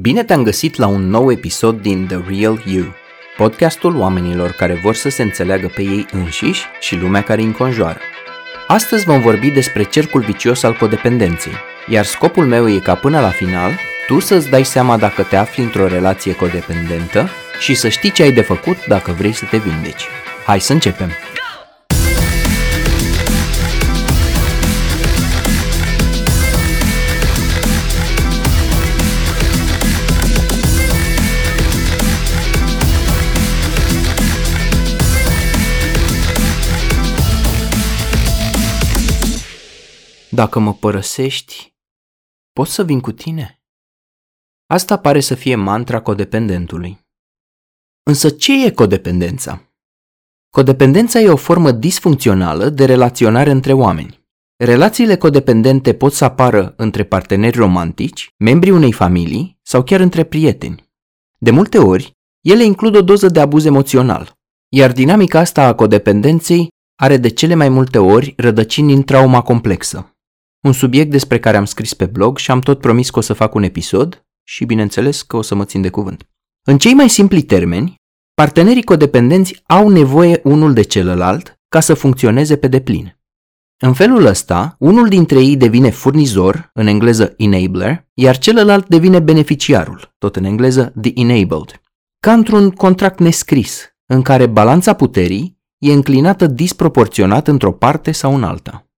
Bine te-am găsit la un nou episod din The Real You, podcastul oamenilor care vor să se înțeleagă pe ei înșiși și lumea care îi înconjoară. Astăzi vom vorbi despre cercul vicios al codependenței, iar scopul meu e ca până la final tu să-ți dai seama dacă te afli într-o relație codependentă și să știi ce ai de făcut dacă vrei să te vindeci. Hai să începem! Dacă mă părăsești, pot să vin cu tine? Asta pare să fie mantra codependentului. Însă ce e codependența? Codependența e o formă disfuncțională de relaționare între oameni. Relațiile codependente pot să apară între parteneri romantici, membrii unei familii sau chiar între prieteni. De multe ori, ele includ o doză de abuz emoțional, iar dinamica asta a codependenței are de cele mai multe ori rădăcini în trauma complexă un subiect despre care am scris pe blog și am tot promis că o să fac un episod și bineînțeles că o să mă țin de cuvânt. În cei mai simpli termeni, partenerii codependenți au nevoie unul de celălalt ca să funcționeze pe deplin. În felul ăsta, unul dintre ei devine furnizor, în engleză enabler, iar celălalt devine beneficiarul, tot în engleză the enabled. Ca într-un contract nescris, în care balanța puterii e înclinată disproporționat într-o parte sau în alta.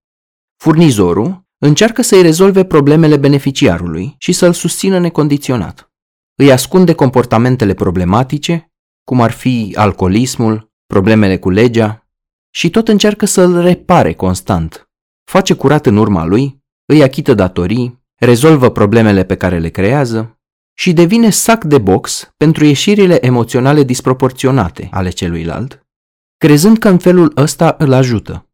Furnizorul Încearcă să-i rezolve problemele beneficiarului și să-l susțină necondiționat. Îi ascunde comportamentele problematice, cum ar fi alcoolismul, problemele cu legea, și tot încearcă să-l repare constant. Face curat în urma lui, îi achită datorii, rezolvă problemele pe care le creează și devine sac de box pentru ieșirile emoționale disproporționate ale celuilalt, crezând că în felul ăsta îl ajută.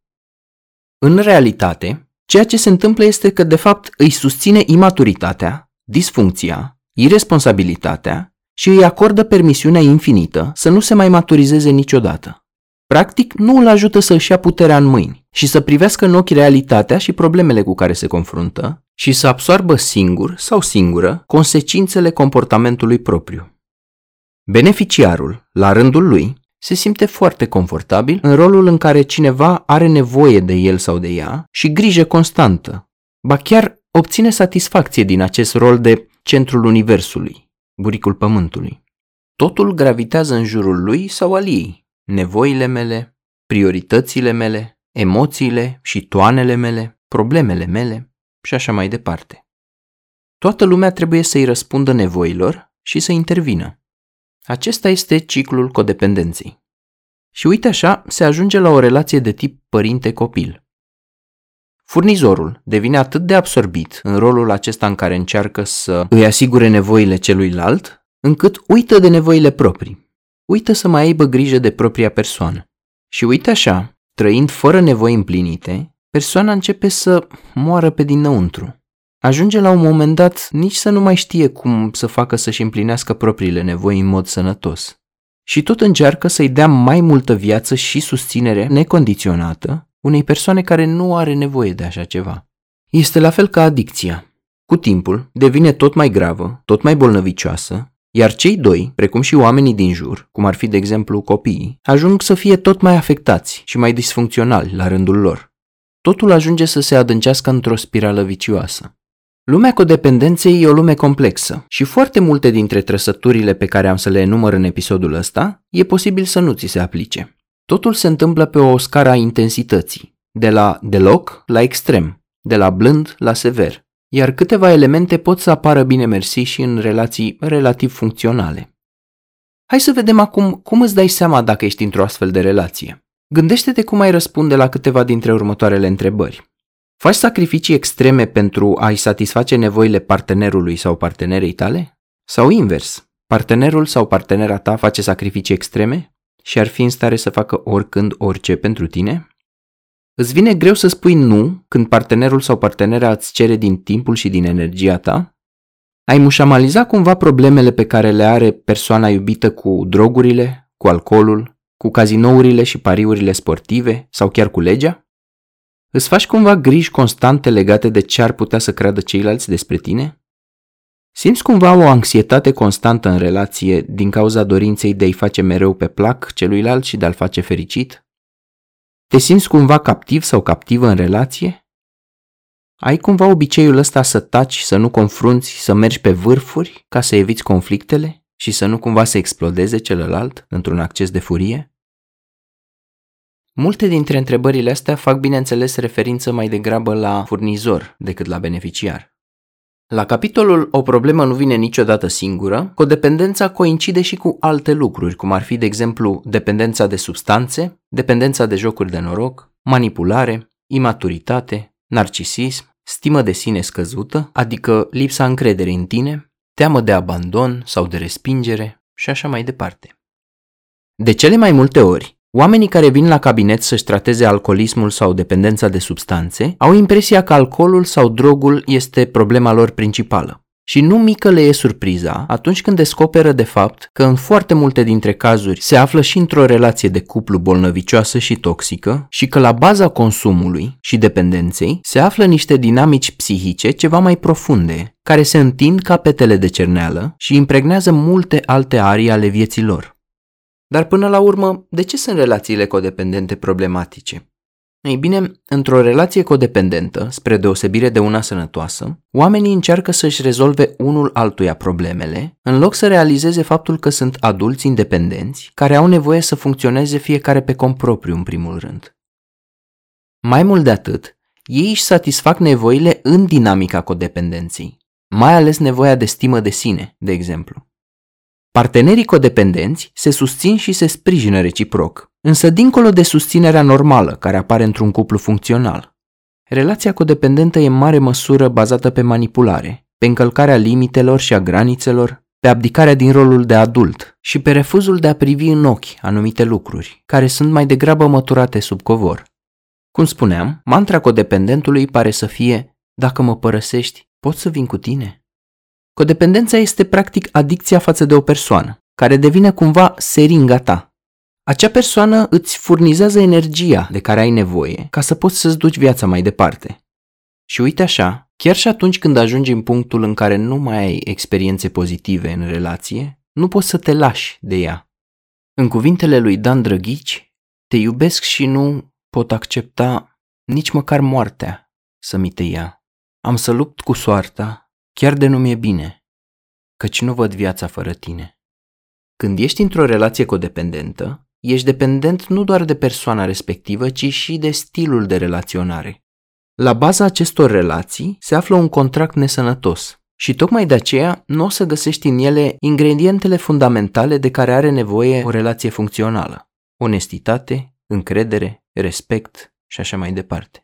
În realitate, Ceea ce se întâmplă este că, de fapt, îi susține imaturitatea, disfuncția, irresponsabilitatea și îi acordă permisiunea infinită să nu se mai maturizeze niciodată. Practic, nu îl ajută să își ia puterea în mâini și să privească în ochi realitatea și problemele cu care se confruntă și să absoarbă singur sau singură consecințele comportamentului propriu. Beneficiarul, la rândul lui, se simte foarte confortabil în rolul în care cineva are nevoie de el sau de ea și grijă constantă. Ba chiar obține satisfacție din acest rol de centrul universului, buricul pământului. Totul gravitează în jurul lui sau al ei, nevoile mele, prioritățile mele, emoțiile și toanele mele, problemele mele și așa mai departe. Toată lumea trebuie să-i răspundă nevoilor și să intervină. Acesta este ciclul codependenței. Și uite așa se ajunge la o relație de tip părinte-copil. Furnizorul devine atât de absorbit în rolul acesta în care încearcă să îi asigure nevoile celuilalt, încât uită de nevoile proprii. Uită să mai aibă grijă de propria persoană. Și uite așa, trăind fără nevoi împlinite, persoana începe să moară pe dinăuntru ajunge la un moment dat nici să nu mai știe cum să facă să-și împlinească propriile nevoi în mod sănătos. Și tot încearcă să-i dea mai multă viață și susținere necondiționată unei persoane care nu are nevoie de așa ceva. Este la fel ca adicția. Cu timpul, devine tot mai gravă, tot mai bolnăvicioasă, iar cei doi, precum și oamenii din jur, cum ar fi de exemplu copiii, ajung să fie tot mai afectați și mai disfuncționali la rândul lor. Totul ajunge să se adâncească într-o spirală vicioasă. Lumea codependenței e o lume complexă și foarte multe dintre trăsăturile pe care am să le enumăr în episodul ăsta e posibil să nu ți se aplice. Totul se întâmplă pe o scară a intensității, de la deloc la extrem, de la blând la sever, iar câteva elemente pot să apară bine mersi și în relații relativ funcționale. Hai să vedem acum cum îți dai seama dacă ești într-o astfel de relație. Gândește-te cum ai răspunde la câteva dintre următoarele întrebări. Faci sacrificii extreme pentru a-i satisface nevoile partenerului sau partenerei tale? Sau invers, partenerul sau partenera ta face sacrificii extreme și ar fi în stare să facă oricând orice pentru tine? Îți vine greu să spui nu când partenerul sau partenera îți cere din timpul și din energia ta? Ai mușamaliza cumva problemele pe care le are persoana iubită cu drogurile, cu alcoolul, cu cazinourile și pariurile sportive sau chiar cu legea? Îți faci cumva griji constante legate de ce ar putea să creadă ceilalți despre tine? Simți cumva o anxietate constantă în relație din cauza dorinței de a-i face mereu pe plac celuilalt și de a-l face fericit? Te simți cumva captiv sau captivă în relație? Ai cumva obiceiul ăsta să taci, să nu confrunți, să mergi pe vârfuri ca să eviți conflictele și să nu cumva să explodeze celălalt într-un acces de furie? Multe dintre întrebările astea fac bineînțeles referință mai degrabă la furnizor decât la beneficiar. La capitolul O problemă nu vine niciodată singură, codependența coincide și cu alte lucruri, cum ar fi, de exemplu, dependența de substanțe, dependența de jocuri de noroc, manipulare, imaturitate, narcisism, stimă de sine scăzută, adică lipsa încrederii în tine, teamă de abandon sau de respingere și așa mai departe. De cele mai multe ori, Oamenii care vin la cabinet să-și trateze alcoolismul sau dependența de substanțe au impresia că alcoolul sau drogul este problema lor principală. Și nu mică le e surpriza atunci când descoperă de fapt că în foarte multe dintre cazuri se află și într-o relație de cuplu bolnăvicioasă și toxică și că la baza consumului și dependenței se află niște dinamici psihice ceva mai profunde, care se întind ca petele de cerneală și impregnează multe alte arii ale vieții lor. Dar până la urmă, de ce sunt relațiile codependente problematice? Ei bine, într-o relație codependentă, spre deosebire de una sănătoasă, oamenii încearcă să-și rezolve unul altuia problemele, în loc să realizeze faptul că sunt adulți independenți, care au nevoie să funcționeze fiecare pe cont propriu în primul rând. Mai mult de atât, ei își satisfac nevoile în dinamica codependenței, mai ales nevoia de stimă de sine, de exemplu. Partenerii codependenți se susțin și se sprijină reciproc, însă dincolo de susținerea normală care apare într-un cuplu funcțional. Relația codependentă e în mare măsură bazată pe manipulare, pe încălcarea limitelor și a granițelor, pe abdicarea din rolul de adult și pe refuzul de a privi în ochi anumite lucruri, care sunt mai degrabă măturate sub covor. Cum spuneam, mantra codependentului pare să fie, dacă mă părăsești, pot să vin cu tine? Codependența este practic adicția față de o persoană, care devine cumva seringa ta. Acea persoană îți furnizează energia de care ai nevoie ca să poți să-ți duci viața mai departe. Și uite așa, chiar și atunci când ajungi în punctul în care nu mai ai experiențe pozitive în relație, nu poți să te lași de ea. În cuvintele lui Dan Drăghici, te iubesc și nu pot accepta nici măcar moartea să mi te ia. Am să lupt cu soarta Chiar de nu mi-e bine, căci nu văd viața fără tine. Când ești într-o relație codependentă, ești dependent nu doar de persoana respectivă, ci și de stilul de relaționare. La baza acestor relații se află un contract nesănătos și tocmai de aceea nu o să găsești în ele ingredientele fundamentale de care are nevoie o relație funcțională. Onestitate, încredere, respect și așa mai departe.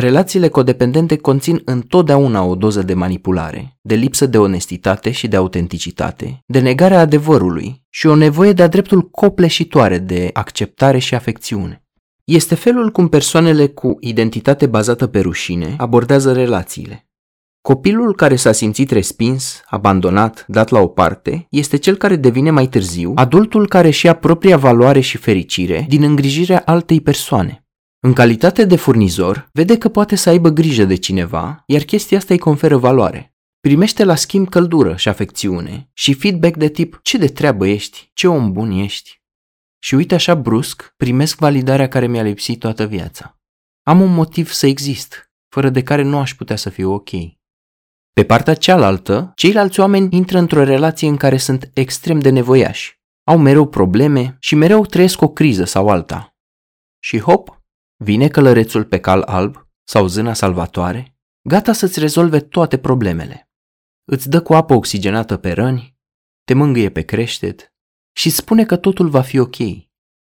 Relațiile codependente conțin întotdeauna o doză de manipulare, de lipsă de onestitate și de autenticitate, de negarea adevărului și o nevoie de-a dreptul copleșitoare de acceptare și afecțiune. Este felul cum persoanele cu identitate bazată pe rușine abordează relațiile. Copilul care s-a simțit respins, abandonat, dat la o parte, este cel care devine mai târziu adultul care și ia propria valoare și fericire din îngrijirea altei persoane. În calitate de furnizor, vede că poate să aibă grijă de cineva, iar chestia asta îi conferă valoare. Primește la schimb căldură și afecțiune și feedback de tip ce de treabă ești, ce om bun ești. Și uite așa brusc, primesc validarea care mi-a lipsit toată viața. Am un motiv să exist, fără de care nu aș putea să fiu ok. Pe partea cealaltă, ceilalți oameni intră într-o relație în care sunt extrem de nevoiași. Au mereu probleme și mereu trăiesc o criză sau alta. Și hop, Vine călărețul pe cal alb sau zâna salvatoare, gata să-ți rezolve toate problemele. Îți dă cu apă oxigenată pe răni, te mângâie pe creștet și spune că totul va fi ok.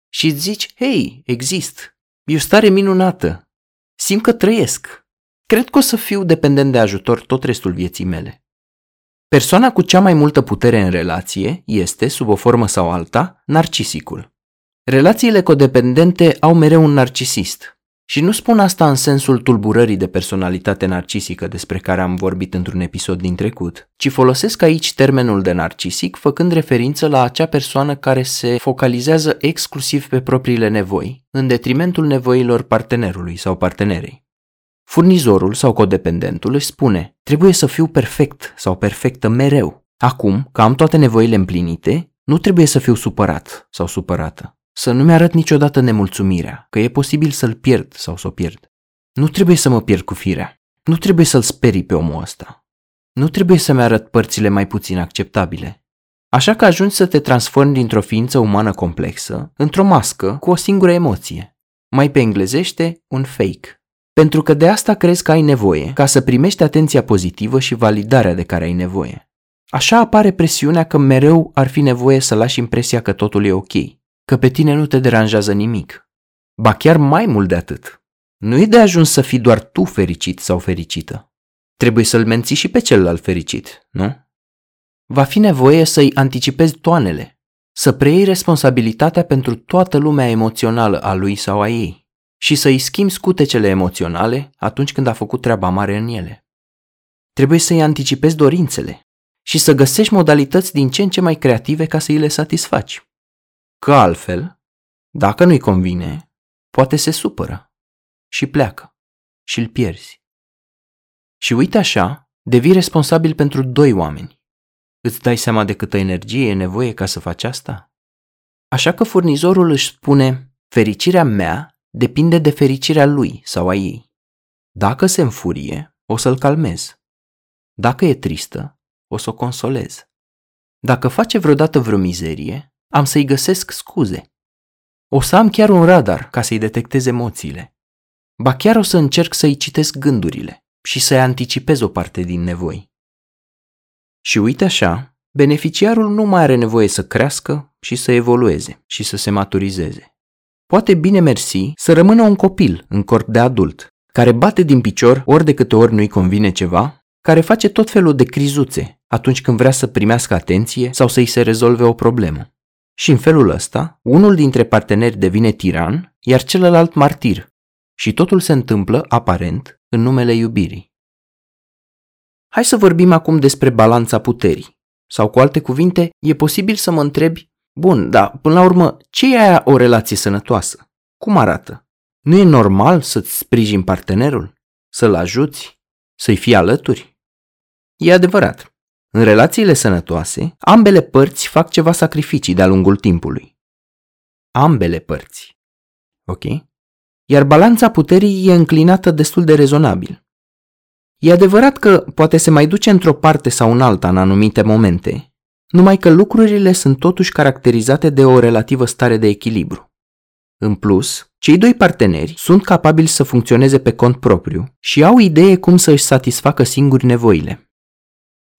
Și îți zici, hei, exist, e o stare minunată, simt că trăiesc, cred că o să fiu dependent de ajutor tot restul vieții mele. Persoana cu cea mai multă putere în relație este, sub o formă sau alta, narcisicul. Relațiile codependente au mereu un narcisist. Și nu spun asta în sensul tulburării de personalitate narcisică despre care am vorbit într-un episod din trecut, ci folosesc aici termenul de narcisic făcând referință la acea persoană care se focalizează exclusiv pe propriile nevoi, în detrimentul nevoilor partenerului sau partenerei. Furnizorul sau codependentul își spune, trebuie să fiu perfect sau perfectă mereu. Acum, că am toate nevoile împlinite, nu trebuie să fiu supărat sau supărată. Să nu-mi arăt niciodată nemulțumirea, că e posibil să-l pierd sau să o pierd. Nu trebuie să mă pierd cu firea. Nu trebuie să-l sperii pe omul ăsta. Nu trebuie să-mi arăt părțile mai puțin acceptabile. Așa că ajungi să te transformi dintr-o ființă umană complexă într-o mască cu o singură emoție. Mai pe englezește, un fake. Pentru că de asta crezi că ai nevoie ca să primești atenția pozitivă și validarea de care ai nevoie. Așa apare presiunea că mereu ar fi nevoie să lași impresia că totul e ok, că pe tine nu te deranjează nimic. Ba chiar mai mult de atât. Nu e de ajuns să fii doar tu fericit sau fericită. Trebuie să-l menții și pe celălalt fericit, nu? Va fi nevoie să-i anticipezi toanele, să preiei responsabilitatea pentru toată lumea emoțională a lui sau a ei și să-i schimbi scutecele emoționale atunci când a făcut treaba mare în ele. Trebuie să-i anticipezi dorințele și să găsești modalități din ce în ce mai creative ca să îi le satisfaci. Că altfel, dacă nu-i convine, poate se supără și pleacă și îl pierzi. Și uite așa, devii responsabil pentru doi oameni. Îți dai seama de câtă energie e nevoie ca să faci asta? Așa că furnizorul își spune, fericirea mea depinde de fericirea lui sau a ei. Dacă se înfurie, o să-l calmez. Dacă e tristă, o să o consolez. Dacă face vreodată vreo mizerie, am să-i găsesc scuze. O să am chiar un radar ca să-i detectez emoțiile. Ba chiar o să încerc să-i citesc gândurile și să-i anticipez o parte din nevoi. Și uite așa, beneficiarul nu mai are nevoie să crească și să evolueze și să se maturizeze. Poate bine mersi să rămână un copil în corp de adult, care bate din picior ori de câte ori nu-i convine ceva, care face tot felul de crizuțe atunci când vrea să primească atenție sau să-i se rezolve o problemă. Și în felul ăsta, unul dintre parteneri devine tiran, iar celălalt martir. Și totul se întâmplă, aparent, în numele iubirii. Hai să vorbim acum despre balanța puterii. Sau cu alte cuvinte, e posibil să mă întrebi, bun, dar până la urmă, ce e aia o relație sănătoasă? Cum arată? Nu e normal să-ți sprijini partenerul? Să-l ajuți? Să-i fii alături? E adevărat. În relațiile sănătoase, ambele părți fac ceva sacrificii de-a lungul timpului. Ambele părți. Ok? Iar balanța puterii e înclinată destul de rezonabil. E adevărat că poate se mai duce într-o parte sau în alta în anumite momente, numai că lucrurile sunt totuși caracterizate de o relativă stare de echilibru. În plus, cei doi parteneri sunt capabili să funcționeze pe cont propriu și au idee cum să își satisfacă singuri nevoile.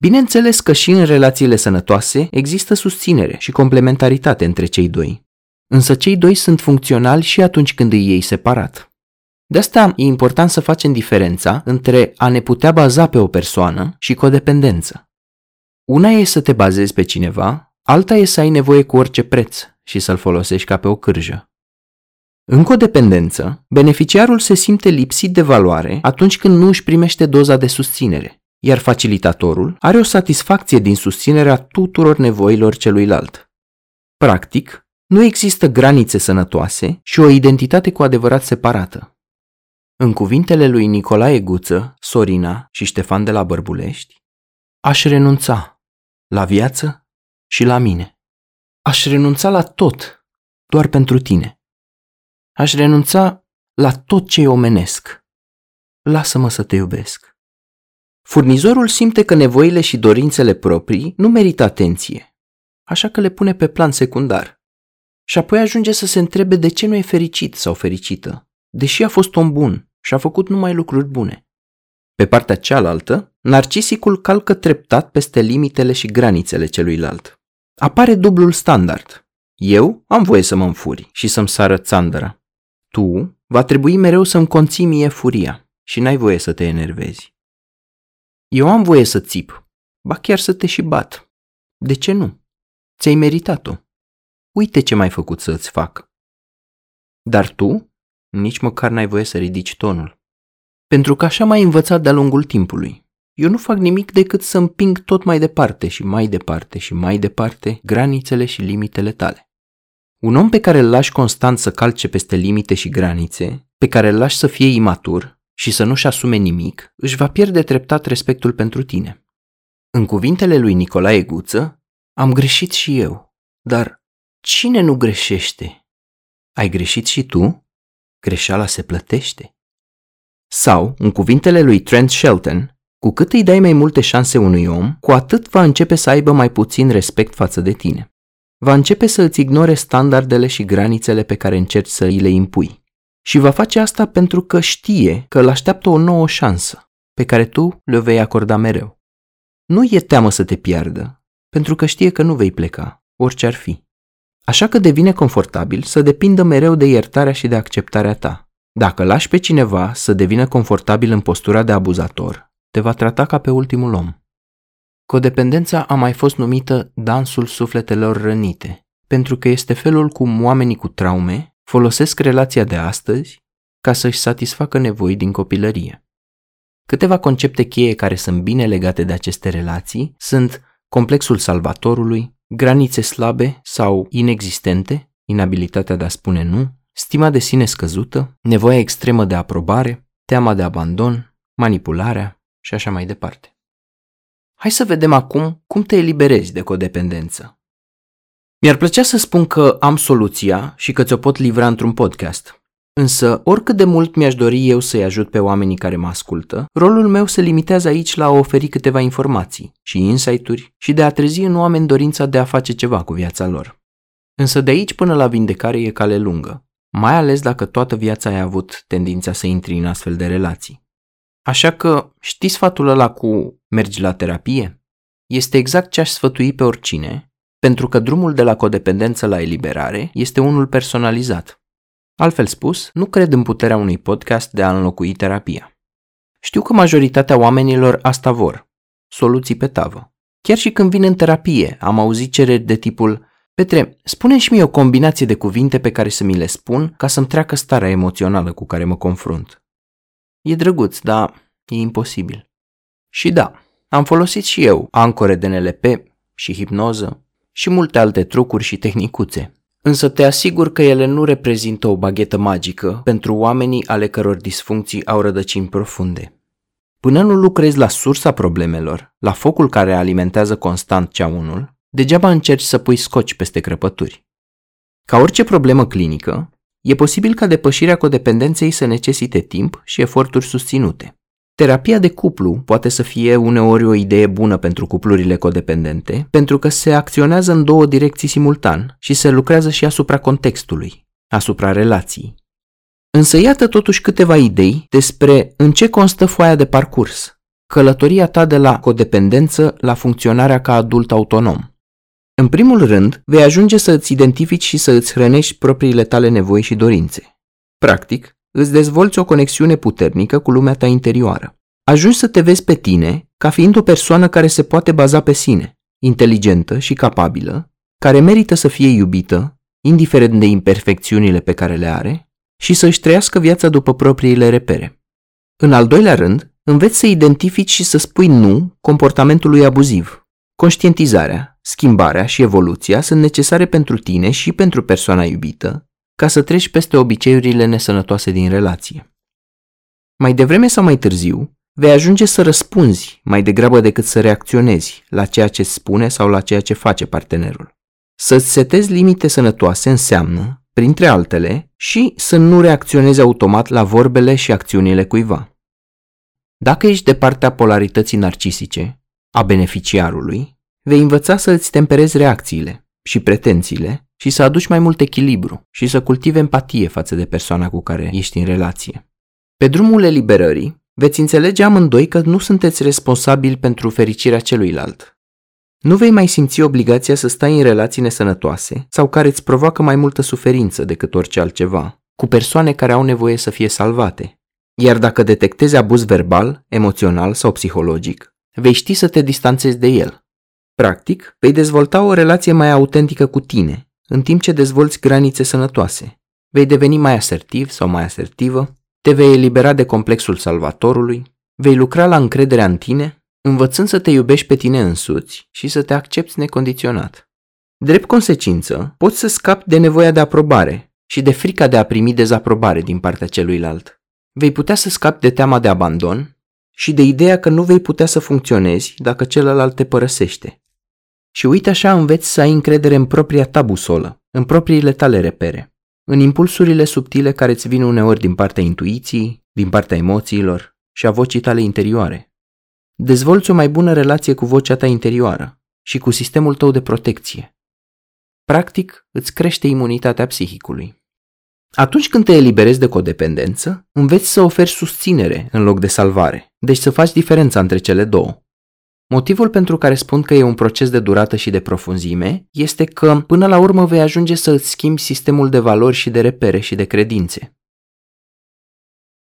Bineînțeles că și în relațiile sănătoase există susținere și complementaritate între cei doi, însă cei doi sunt funcționali și atunci când îi iei separat. De asta e important să facem diferența între a ne putea baza pe o persoană și codependență. Una e să te bazezi pe cineva, alta e să ai nevoie cu orice preț și să-l folosești ca pe o cârjă. În codependență, beneficiarul se simte lipsit de valoare atunci când nu își primește doza de susținere, iar facilitatorul are o satisfacție din susținerea tuturor nevoilor celuilalt. Practic, nu există granițe sănătoase și o identitate cu adevărat separată. În cuvintele lui Nicolae Guță, Sorina și Ștefan de la Bărbulești, aș renunța la viață și la mine. Aș renunța la tot doar pentru tine. Aș renunța la tot ce omenesc. Lasă-mă să te iubesc. Furnizorul simte că nevoile și dorințele proprii nu merită atenție, așa că le pune pe plan secundar. Și apoi ajunge să se întrebe de ce nu e fericit sau fericită, deși a fost om bun și a făcut numai lucruri bune. Pe partea cealaltă, narcisicul calcă treptat peste limitele și granițele celuilalt. Apare dublul standard. Eu am voie să mă înfuri și să-mi sară țandăra. Tu va trebui mereu să-mi conții mie furia și n-ai voie să te enervezi. Eu am voie să țip, ba chiar să te și bat. De ce nu? Ți-ai meritat-o. Uite ce m-ai făcut să ți fac. Dar tu nici măcar n-ai voie să ridici tonul. Pentru că așa m-ai învățat de-a lungul timpului. Eu nu fac nimic decât să împing tot mai departe și mai departe și mai departe granițele și limitele tale. Un om pe care îl lași constant să calce peste limite și granițe, pe care îl lași să fie imatur și să nu-și asume nimic, își va pierde treptat respectul pentru tine. În cuvintele lui Nicolae Guță, am greșit și eu, dar cine nu greșește? Ai greșit și tu? Greșeala se plătește. Sau, în cuvintele lui Trent Shelton, cu cât îi dai mai multe șanse unui om, cu atât va începe să aibă mai puțin respect față de tine. Va începe să îți ignore standardele și granițele pe care încerci să îi le impui. Și va face asta pentru că știe că îl așteaptă o nouă șansă, pe care tu le vei acorda mereu. Nu e teamă să te piardă, pentru că știe că nu vei pleca, orice ar fi. Așa că devine confortabil să depindă mereu de iertarea și de acceptarea ta. Dacă lași pe cineva să devină confortabil în postura de abuzator, te va trata ca pe ultimul om. Codependența a mai fost numită dansul sufletelor rănite, pentru că este felul cum oamenii cu traume folosesc relația de astăzi ca să-și satisfacă nevoi din copilărie. Câteva concepte cheie care sunt bine legate de aceste relații sunt complexul salvatorului, granițe slabe sau inexistente, inabilitatea de a spune nu, stima de sine scăzută, nevoia extremă de aprobare, teama de abandon, manipularea și așa mai departe. Hai să vedem acum cum te eliberezi de codependență. Mi-ar plăcea să spun că am soluția și că ți-o pot livra într-un podcast. Însă, oricât de mult mi-aș dori eu să-i ajut pe oamenii care mă ascultă, rolul meu se limitează aici la a oferi câteva informații și insight-uri și de a trezi în oameni dorința de a face ceva cu viața lor. Însă de aici până la vindecare e cale lungă, mai ales dacă toată viața ai avut tendința să intri în astfel de relații. Așa că știi sfatul ăla cu mergi la terapie? Este exact ce aș sfătui pe oricine, pentru că drumul de la codependență la eliberare este unul personalizat. Altfel spus, nu cred în puterea unui podcast de a înlocui terapia. Știu că majoritatea oamenilor asta vor, soluții pe tavă. Chiar și când vin în terapie, am auzit cereri de tipul Petre, spune și mie o combinație de cuvinte pe care să mi le spun ca să-mi treacă starea emoțională cu care mă confrunt. E drăguț, dar e imposibil. Și da, am folosit și eu ancore de NLP și hipnoză și multe alte trucuri și tehnicuțe. Însă te asigur că ele nu reprezintă o baghetă magică pentru oamenii ale căror disfuncții au rădăcini profunde. Până nu lucrezi la sursa problemelor, la focul care alimentează constant ceaunul, degeaba încerci să pui scoci peste crăpături. Ca orice problemă clinică, e posibil ca depășirea codependenței să necesite timp și eforturi susținute. Terapia de cuplu poate să fie uneori o idee bună pentru cuplurile codependente, pentru că se acționează în două direcții simultan și se lucrează și asupra contextului, asupra relației. Însă iată totuși câteva idei despre în ce constă foaia de parcurs, călătoria ta de la codependență la funcționarea ca adult autonom. În primul rând, vei ajunge să îți identifici și să îți hrănești propriile tale nevoi și dorințe. Practic, îți dezvolți o conexiune puternică cu lumea ta interioară. Ajungi să te vezi pe tine ca fiind o persoană care se poate baza pe sine, inteligentă și capabilă, care merită să fie iubită, indiferent de imperfecțiunile pe care le are, și să-și trăiască viața după propriile repere. În al doilea rând, înveți să identifici și să spui nu comportamentului abuziv. Conștientizarea, schimbarea și evoluția sunt necesare pentru tine și pentru persoana iubită, ca să treci peste obiceiurile nesănătoase din relație. Mai devreme sau mai târziu, vei ajunge să răspunzi mai degrabă decât să reacționezi la ceea ce spune sau la ceea ce face partenerul. Să-ți setezi limite sănătoase înseamnă, printre altele, și să nu reacționezi automat la vorbele și acțiunile cuiva. Dacă ești de partea polarității narcisice, a beneficiarului, vei învăța să îți temperezi reacțiile și pretențiile și să aduci mai mult echilibru și să cultive empatie față de persoana cu care ești în relație. Pe drumul eliberării, veți înțelege amândoi că nu sunteți responsabili pentru fericirea celuilalt. Nu vei mai simți obligația să stai în relații nesănătoase sau care îți provoacă mai multă suferință decât orice altceva, cu persoane care au nevoie să fie salvate. Iar dacă detectezi abuz verbal, emoțional sau psihologic, vei ști să te distanțezi de el. Practic, vei dezvolta o relație mai autentică cu tine în timp ce dezvolți granițe sănătoase. Vei deveni mai asertiv sau mai asertivă, te vei elibera de complexul salvatorului, vei lucra la încrederea în tine, învățând să te iubești pe tine însuți și să te accepti necondiționat. Drept consecință, poți să scapi de nevoia de aprobare și de frica de a primi dezaprobare din partea celuilalt. vei putea să scapi de teama de abandon și de ideea că nu vei putea să funcționezi dacă celălalt te părăsește. Și uite așa înveți să ai încredere în propria ta busolă, în propriile tale repere, în impulsurile subtile care îți vin uneori din partea intuiției, din partea emoțiilor și a vocii tale interioare. Dezvolți o mai bună relație cu vocea ta interioară și cu sistemul tău de protecție. Practic, îți crește imunitatea psihicului. Atunci când te eliberezi de codependență, înveți să oferi susținere în loc de salvare, deci să faci diferența între cele două. Motivul pentru care spun că e un proces de durată și de profunzime este că până la urmă vei ajunge să îți schimbi sistemul de valori și de repere și de credințe.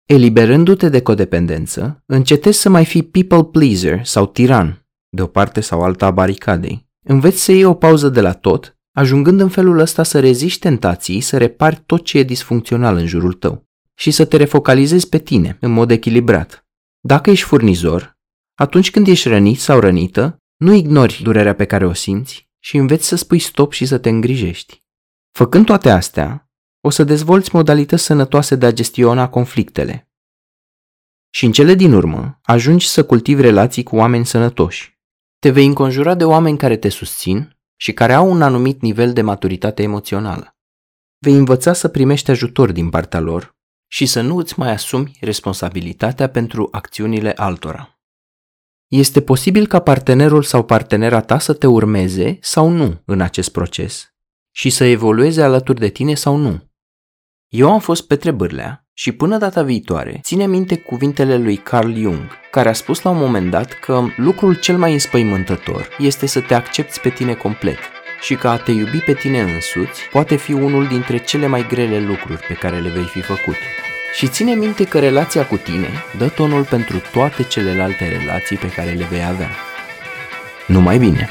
Eliberându-te de codependență, încetezi să mai fii people pleaser sau tiran, de o parte sau alta a baricadei. Înveți să iei o pauză de la tot, ajungând în felul ăsta să reziști tentații să repari tot ce e disfuncțional în jurul tău și să te refocalizezi pe tine în mod echilibrat. Dacă ești furnizor, atunci când ești rănit sau rănită, nu ignori durerea pe care o simți și înveți să spui stop și să te îngrijești. Făcând toate astea, o să dezvolți modalități sănătoase de a gestiona conflictele. Și în cele din urmă, ajungi să cultivi relații cu oameni sănătoși. Te vei înconjura de oameni care te susțin și care au un anumit nivel de maturitate emoțională. Vei învăța să primești ajutor din partea lor și să nu îți mai asumi responsabilitatea pentru acțiunile altora. Este posibil ca partenerul sau partenera ta să te urmeze sau nu în acest proces și să evolueze alături de tine sau nu. Eu am fost Petre Bârlea și până data viitoare ține minte cuvintele lui Carl Jung, care a spus la un moment dat că lucrul cel mai înspăimântător este să te accepti pe tine complet și că a te iubi pe tine însuți poate fi unul dintre cele mai grele lucruri pe care le vei fi făcut. Și ține minte că relația cu tine dă tonul pentru toate celelalte relații pe care le vei avea. Numai bine!